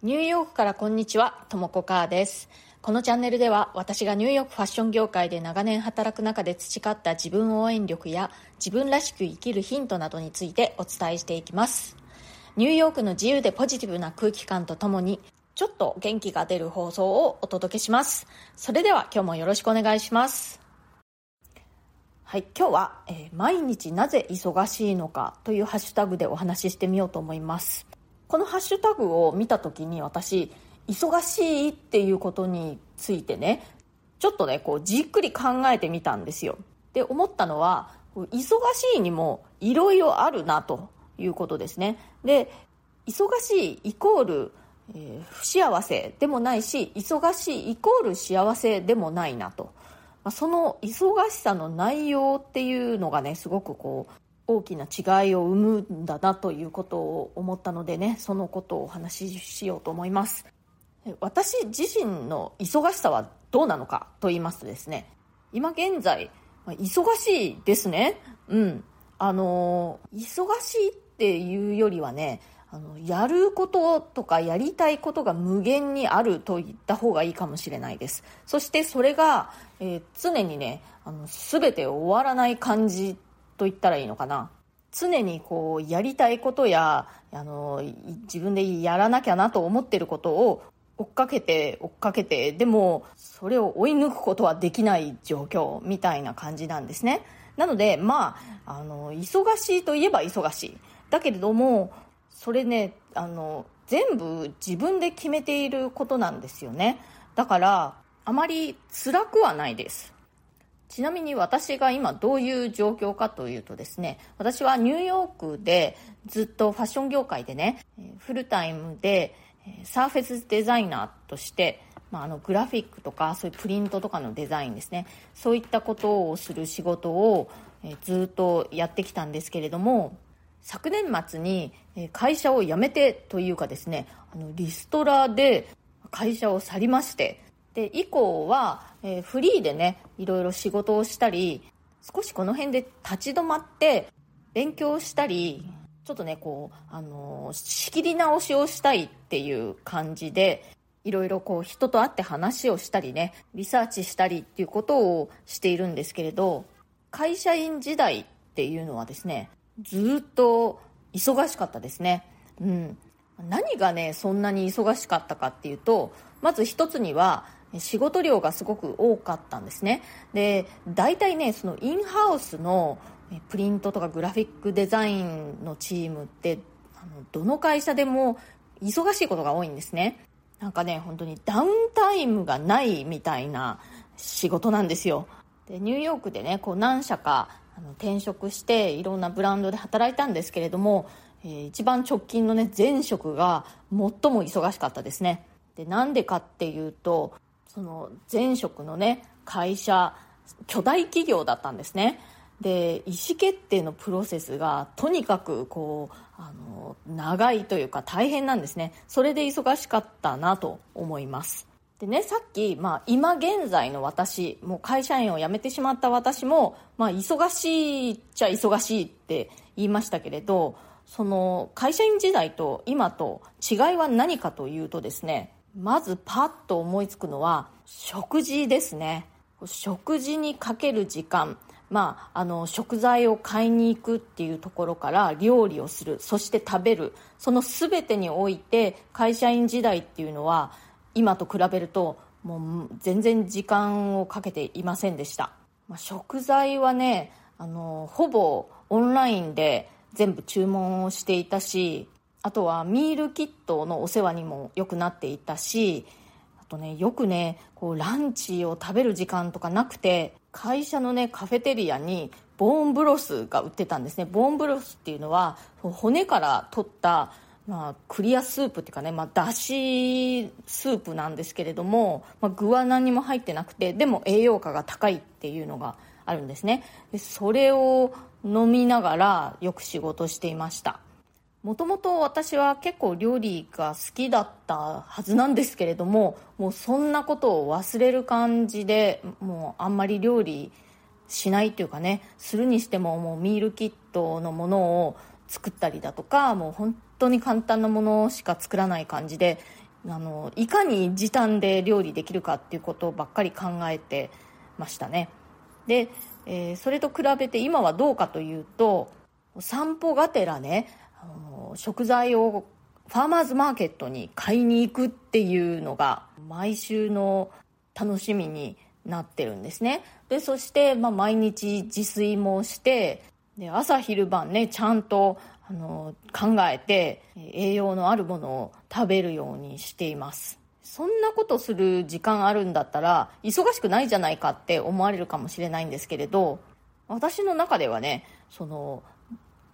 ニューヨークからこんにちは、ともこかーです。このチャンネルでは私がニューヨークファッション業界で長年働く中で培った自分応援力や自分らしく生きるヒントなどについてお伝えしていきます。ニューヨークの自由でポジティブな空気感とともにちょっと元気が出る放送をお届けします。それでは今日もよろしくお願いします。はい、今日は、えー毎日なぜ忙しいのかというハッシュタグでお話ししてみようと思います。このハッシュタグを見た時に私、忙しいっていうことについてね、ちょっとね、こうじっくり考えてみたんですよ。で、思ったのは、忙しいにもいろいろあるなということですね。で、忙しいイコール、えー不幸せでもないし、忙しいイコール幸せでもないなと。まあその忙しさの内容っていうのがね、すごくこう、大きな違いを生むんだなということを思ったのでね、そのことをお話ししようと思います。私自身の忙しさはどうなのかと言いますとですね、今現在、ま忙しいですね。うん。あの忙しいっていうよりはね、あの、やることとかやりたいことが無限にあると言った方がいいかもしれないです。そしてそれが、えー常にね、あの、すべて終わらない感じと言ったらいいのかな。常にこう、やりたいことや、あの、自分でやらなきゃなと思ってることを追っかけて追っかけて、でも、それを追い抜くことはできない状況みたいな感じなんですね。なので、まあ、あの、忙しいといえば忙しい。だけれども、それね、あの、全部自分で決めていることなんですよね。だから、あまり辛くはないです。ちなみに私が今どういう状況かというとですね、私はニューヨークでずっとファッション業界でね、フルタイムでサーフェスデザイナーとして、まあ、あのグラフィックとかそういうプリントとかのデザインですね、そういったことをする仕事をずっとやってきたんですけれども、昨年末に会社を辞めてというかですね、あのリストラで会社を去りまして、で、以降は、えーフリーでね、いろいろ仕事をしたり、少しこの辺で立ち止まって勉強したり、ちょっとね、こう、あのー仕切り直しをしたいっていう感じで、いろいろこう人と会って話をしたりね、リサーチしたりっていうことをしているんですけれど、会社員時代っていうのはですね、ずっと忙しかったですね。うん。何がね、そんなに忙しかったかっていうと、まず一つには、仕事量がすごく多かったんですね。で、大体ね、そのインハウスのプリントとかグラフィックデザインのチームって、あの、どの会社でも忙しいことが多いんですね。なんかね、本当にダウンタイムがないみたいな仕事なんですよ。で、ニューヨークでね、こう何社かあの転職していろんなブランドで働いたんですけれども、えー一番直近のね、前職が最も忙しかったですね。で、なんでかっていうと、その前職のね、会社、巨大企業だったんですね。で、意思決定のプロセスがとにかくこう、あの、長いというか大変なんですね。それで忙しかったなと思います。でね、さっき、まあ、今現在の私、もう会社員を辞めてしまった私も、まあ、忙しいっちゃ忙しいって言いましたけれど、その、会社員時代と今と違いは何かというとですね、まずパッと思いつくのは、食事ですね。食事にかける時間、まあ、あの、食材を買いに行くっていうところから料理をする、そして食べる、その全てにおいて会社員時代っていうのは、今と比べると、もう全然時間をかけていませんでした。まあ、食材はね、あの、ほぼオンラインで全部注文をしていたし、あとはミールキットのお世話にもよくなっていたし、あとね、よくね、こうランチを食べる時間とかなくて、会社のね、カフェテリアにボーンブロスが売ってたんですね。ボーンブロスっていうのは、骨から取った、まあ、クリアスープっていうかね、まあ、だしスープなんですけれども、まあ、具は何も入ってなくて、でも栄養価が高いっていうのがあるんですね。でそれを飲みながらよく仕事していました。もともと私は結構料理が好きだったはずなんですけれども、もうそんなことを忘れる感じで、もうあんまり料理しないというかね、するにしてももうミールキットのものを作ったりだとか、もう本当に簡単なものしか作らない感じで、あのいかに時短で料理できるかっていうことばっかり考えてましたね。で、えー、それと比べて今はどうかというと散歩がてらね食材をファーマーズマーケットに買いに行くっていうのが毎週の楽しみになってるんですね。でそして、まあ、毎日自炊もしてで朝昼晩ねちゃんとあの考えて栄養のあるものを食べるようにしています。そんなことする時間あるんだったら忙しくないじゃないかって思われるかもしれないんですけれど私の中ではねその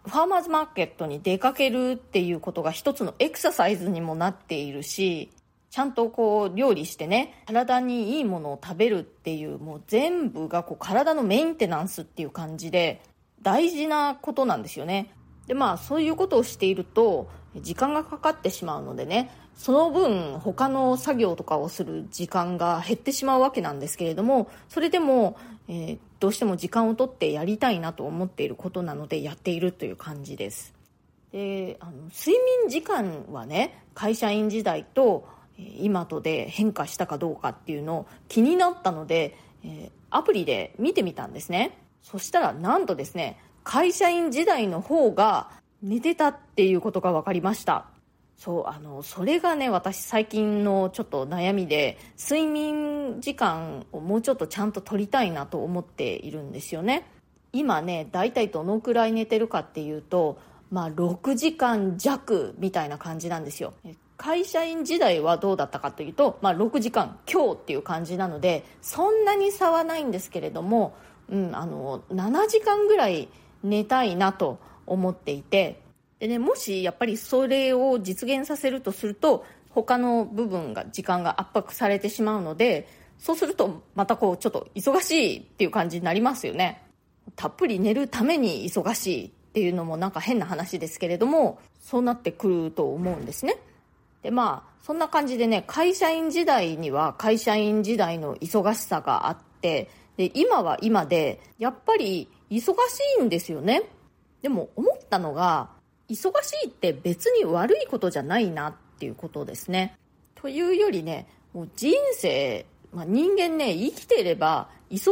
ファーマーズマーケットに出かけるっていうことが一つのエクササイズにもなっているしちゃんとこう料理してね体にいいものを食べるっていうもう全部がこう体のメンテナンスっていう感じで大事なことなんですよね。でまあそういうことをしていると時間がかかってしまうのでねその分他の作業とかをする時間が減ってしまうわけなんですけれどもそれでも、えー、どうしても時間をとってやりたいなと思っていることなのでやっているという感じです。であの睡眠時間はね会社員時代と今とで変化したかどうかっていうのを気になったので、えー、アプリで見てみたんですね。そしたらなんとですね会社員時代の方が寝てたっていうことが分かりました。そうあのそれがね私最近のちょっと悩みで睡眠時間をもうちょっとちゃんと取りたいなと思っているんですよね。今ね大体どのくらい寝てるかっていうとまあ6時間弱みたいな感じなんですよ。会社員時代はどうだったかというと、まあ、6時間今日っていう感じなのでそんなに差はないんですけれども、うん、あの7時間ぐらい寝たいなと思っていて。で、ね、もしやっぱりそれを実現させるとすると他の部分が時間が圧迫されてしまうのでそうするとまたこうちょっと忙しいっていう感じになりますよね。たっぷり寝るために忙しいっていうのもなんか変な話ですけれどもそうなってくると思うんですね。でまあそんな感じでね会社員時代には会社員時代の忙しさがあってで今は今でやっぱり忙しいんですよね。でも思ったのが忙しいって別に悪いことじゃないなっていうことですね。というよりねもう人生、まあ、人間ね生きていれば忙し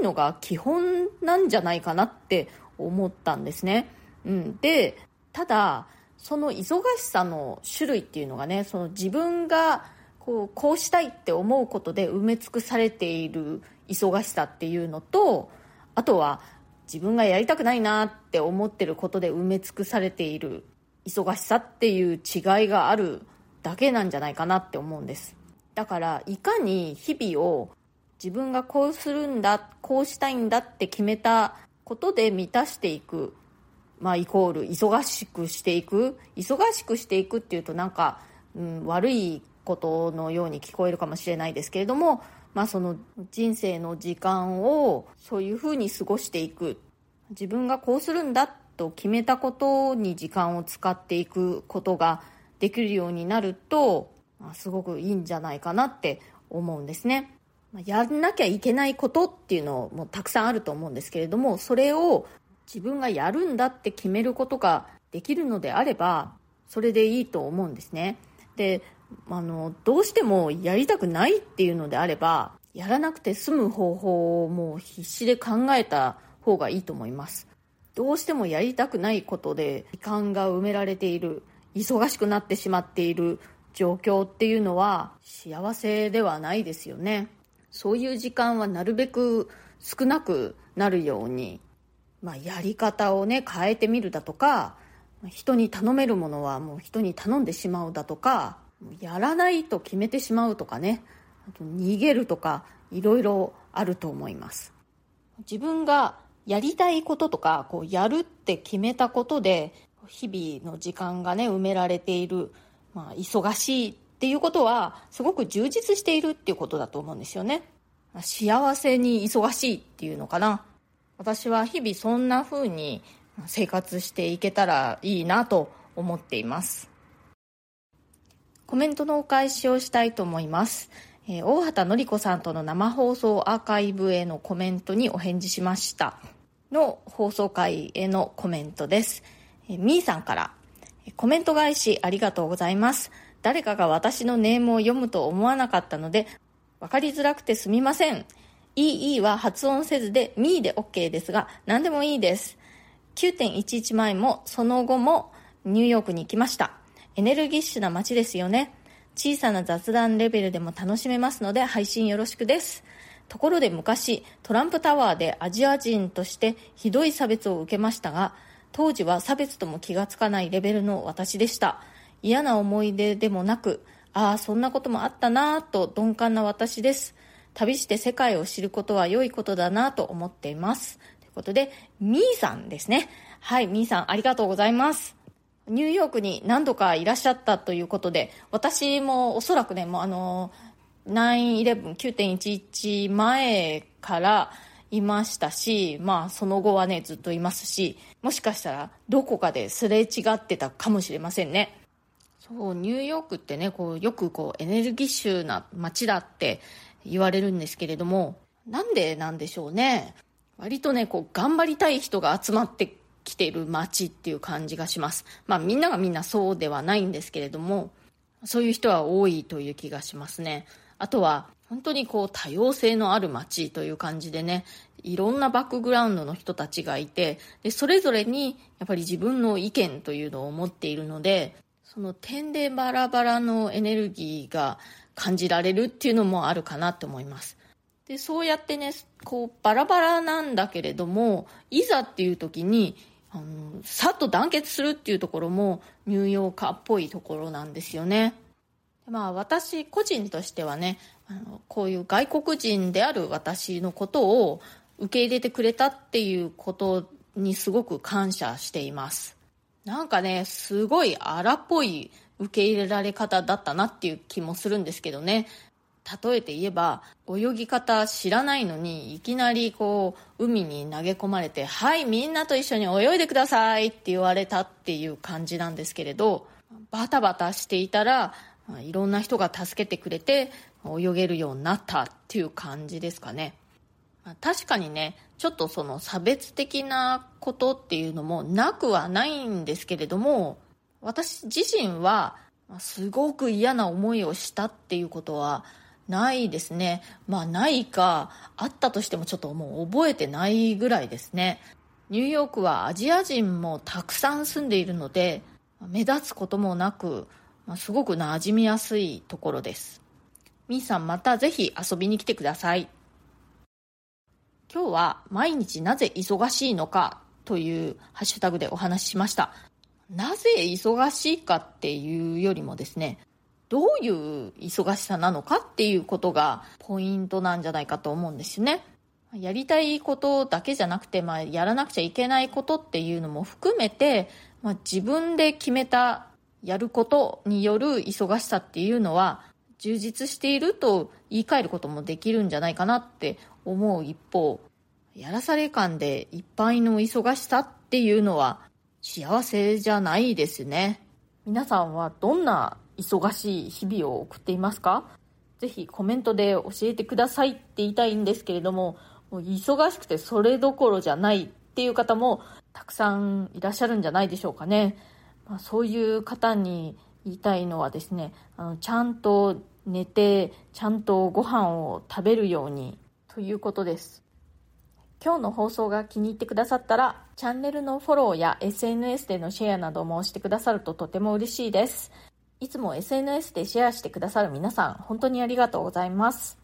いのが基本なんじゃないかなって思ったんですね、うん、でただその忙しさの種類っていうのがねその自分がこうこうしたいって思うことで埋め尽くされている忙しさっていうのとあとは自分がやりたくないなって思ってることで埋め尽くされている忙しさっていう違いがあるだけなんじゃないかなって思うんです。だからいかに日々を自分がこうするんだこうしたいんだって決めたことで満たしていくまあイコール忙しくしていく忙しくしていくっていうとなんか、うん、悪いことのように聞こえるかもしれないですけれどもまあ、その人生の時間をそういうふうに過ごしていく自分がこうするんだと決めたことに時間を使っていくことができるようになると、あ、すごくいいんじゃないかなって思うんですね。やんなきゃいけないことっていうのもたくさんあると思うんですけれどもそれを自分がやるんだって決めることができるのであればそれでいいと思うんですね。であのどうしてもやりたくないっていうのであればやらなくて済む方法をもう必死で考えた方がいいと思います。どうしてもやりたくないことで時間が埋められている忙しくなってしまっている状況っていうのは幸せではないですよね。そういう時間はなるべく少なくなるように、まあ、やり方をね変えてみるだとか人に頼めるものはもう人に頼んでしまうだとかやらないと決めてしまうとかね。あと逃げるとかいろいろあると思います。自分がやりたいこととかこうやるって決めたことで日々の時間がね埋められている、まあ、忙しいっていうことはすごく充実しているっていうことだと思うんですよね。幸せに忙しいっていうのかな。私は日々そんな風に生活していけたらいいなと思っています。コメントのお返しをしたいと思います。えー、大畑のり子さんとの生放送アーカイブへのコメントにお返事しましたの放送回へのコメントです。えー、みーさんから、コメント返しありがとうございます。誰かが私のネームを読むと思わなかったので、分かりづらくてすみません。EE は発音せずで me で OK ですが、何でもいいです。9.11前もその後もニューヨークに行きました。エネルギッシュな街ですよね。小さな雑談レベルでも楽しめますので配信よろしくです。ところで昔、トランプタワーでアジア人としてひどい差別を受けましたが、当時は差別とも気がつかないレベルの私でした。嫌な思い出でもなく、ああ、そんなこともあったなぁと鈍感な私です。旅して世界を知ることは良いことだなと思っています。ということで、みーさんですね。はい、みーさんありがとうございます。ニューヨークに何度かいらっしゃったということで、私もおそらくね、もうあの、9-11、前からいましたし、まあその後はね、ずっといますし、もしかしたらどこかですれ違ってたかもしれませんね。そう、ニューヨークってね、こう、よくこう、エネルギッシュな街だって言われるんですけれども、なんでなんでしょうね。割とね、こう、頑張りたい人が集まってきてる街っていう感じがします。まあみんながみんなそうではないんですけれども、そういう人は多いという気がしますね。あとは、本当にこう多様性のある街という感じでね、いろんなバックグラウンドの人たちがいて、で、それぞれにやっぱり自分の意見というのを持っているので、その点でバラバラのエネルギーが感じられるっていうのもあるかなと思います。で、そうやってね、こう、バラバラなんだけれども、いざっていう時に、あの、さっと団結するっていうところも、ニューヨーカーっぽいところなんですよね。まあ、私個人としてはね、あの、こういう外国人である私のことを受け入れてくれたっていうことにすごく感謝しています。なんかね、すごい荒っぽい受け入れられ方だったなっていう気もするんですけどね。例えて言えば、泳ぎ方知らないのに、いきなりこう、海に投げ込まれて、はい、みんなと一緒に泳いでくださいって言われたっていう感じなんですけれど、バタバタしていたら、いろんな人が助けてくれて、泳げるようになったっていう感じですかね。確かにね、ちょっとその差別的なことっていうのもなくはないんですけれども、私自身はすごく嫌な思いをしたっていうことはないですね。まあないか、あったとしてもちょっともう覚えてないぐらいですね。ニューヨークはアジア人もたくさん住んでいるので、目立つこともなくま、すごく馴染みやすいところです。みーさんまたぜひ遊びに来てください。今日は毎日なぜ忙しいのかというハッシュタグでお話ししました。なぜ忙しいかっていうよりもですね、どういう忙しさなのかっていうことがポイントなんじゃないかと思うんですよね。やりたいことだけじゃなくて、まあ、やらなくちゃいけないことっていうのも含めて、まあ、自分で決めたやることによる忙しさっていうのは充実していると言い換えることもできるんじゃないかなって思う一方、やらされ感でいっぱいの忙しさっていうのは幸せじゃないですね。皆さんはどんな忙しい日々を送っていますか？ぜひコメントで教えてくださいって言いたいんですけれども、もう忙しくてそれどころじゃないっていう方もたくさんいらっしゃるんじゃないでしょうかね。まあ、そういう方に言いたいのはですね、あのちゃんと寝て、ちゃんとご飯を食べるようにということです。今日の放送が気に入ってくださったら、チャンネルのフォローや SNS でのシェアなどもしてくださるととても嬉しいです。いつも SNS でシェアしてくださる皆さん、本当にありがとうございます。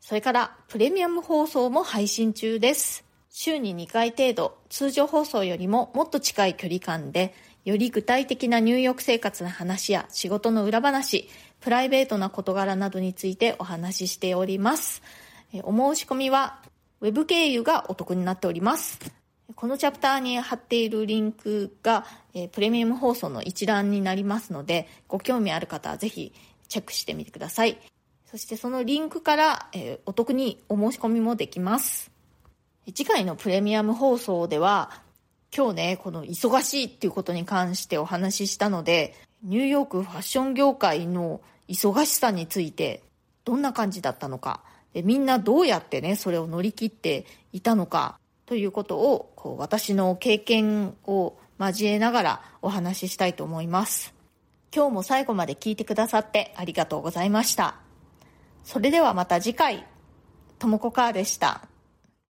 それから、プレミアム放送も配信中です。週に2回程度、通常放送よりももっと近い距離感で、より具体的な入浴生活の話や仕事の裏話、プライベートな事柄などについてお話ししております。お申し込みは Web 経由がお得になっております。このチャプターに貼っているリンクが、えプレミアム放送の一覧になりますので、ご興味ある方はぜひチェックしてみてください。そしてそのリンクから、えお得にお申し込みもできます。次回のプレミアム放送では、今日ね、この忙しいっていうことに関してお話ししたので、ニューヨークファッション業界の忙しさについてどんな感じだったのか、みんなどうやってね、それを乗り切っていたのか、ということを、こう、私の経験を交えながらお話ししたいと思います。今日も最後まで聞いてくださってありがとうございました。それではまた次回、ともこかーでした。